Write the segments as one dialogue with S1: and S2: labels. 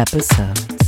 S1: episodes.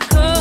S2: my cup.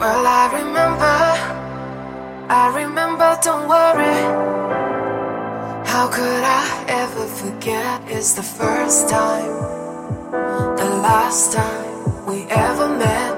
S3: Well, I remember, I remember, don't worry. How could I ever forget? It's the first time, the last time we ever met.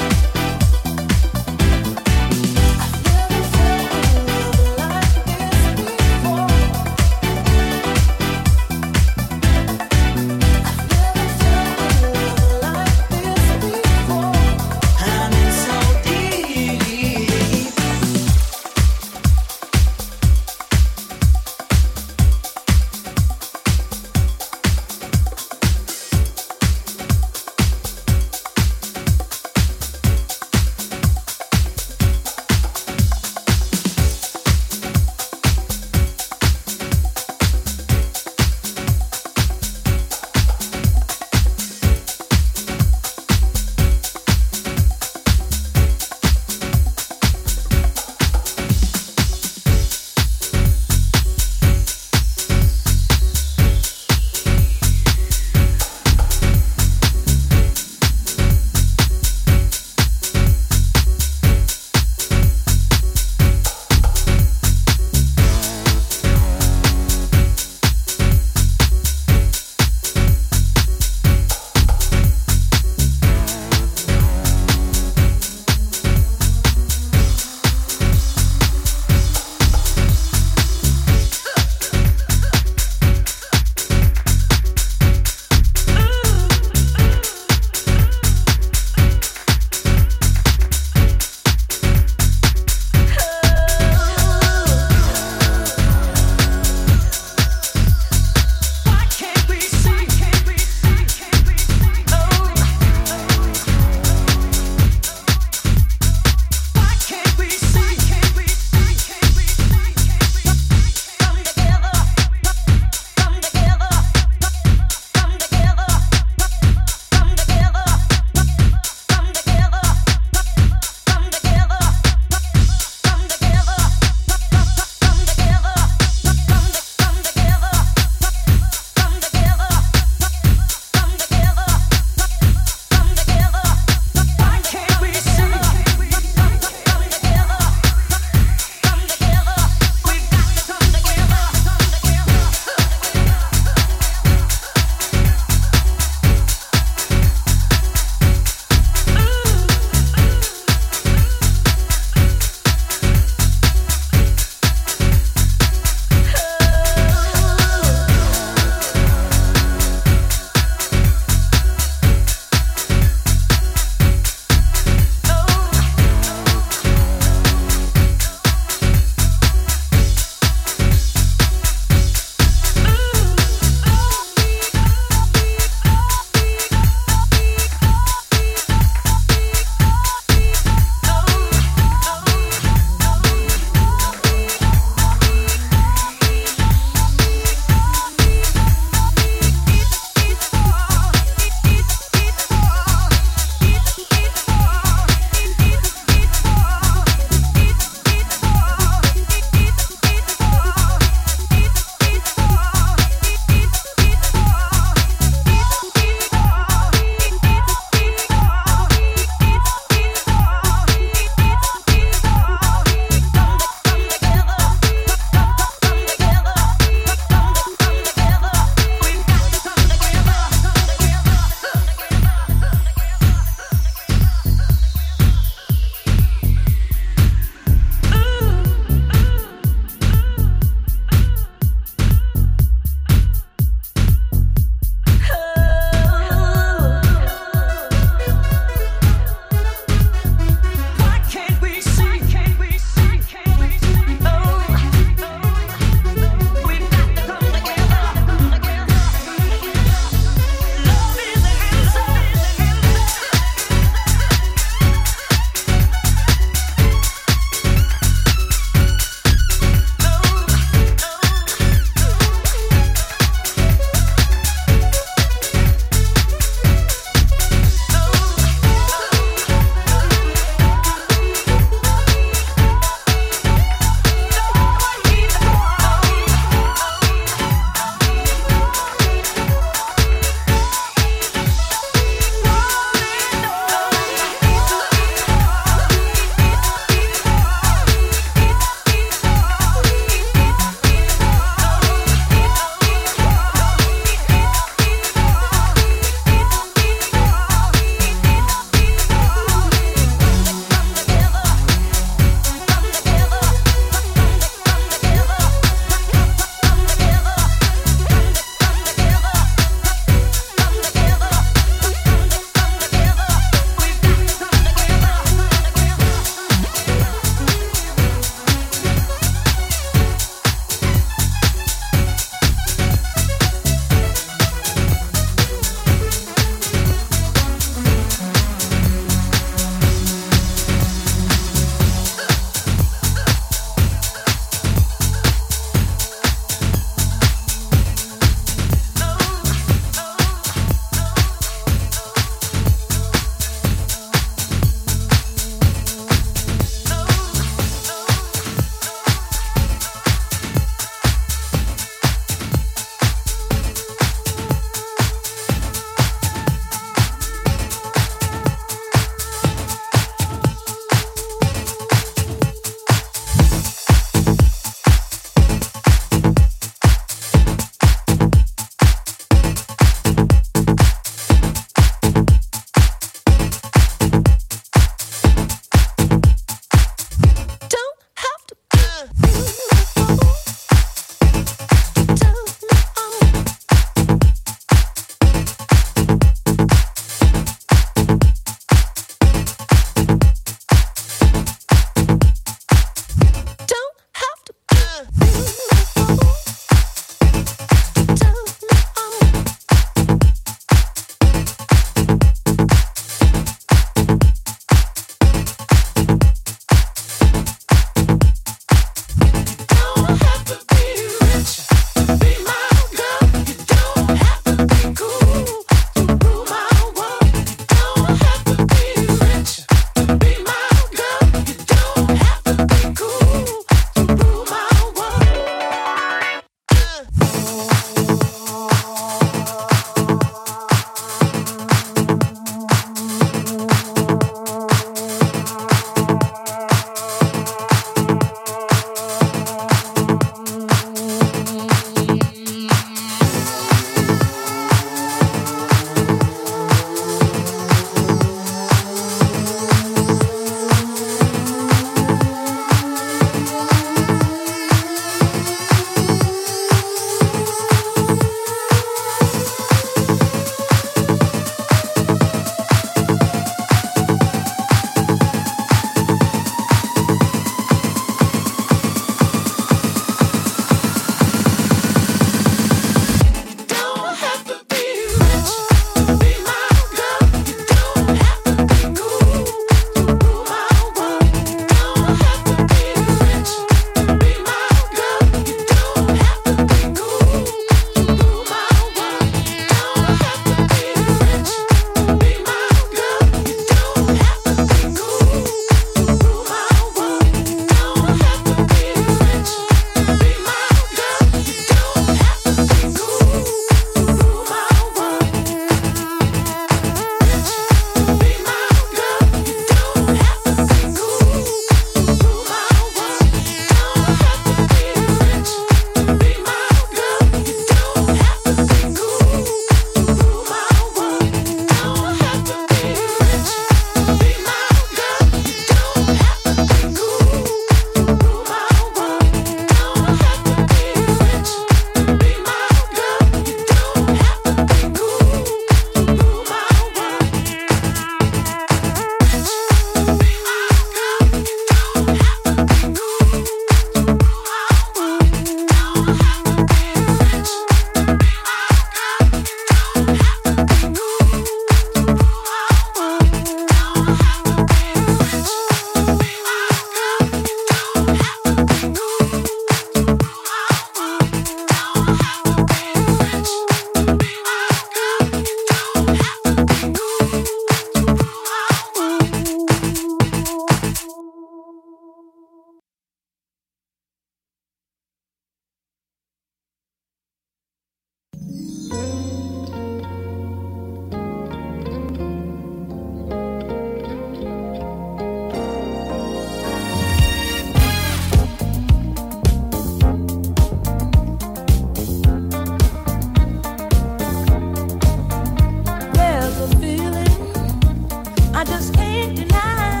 S2: deny.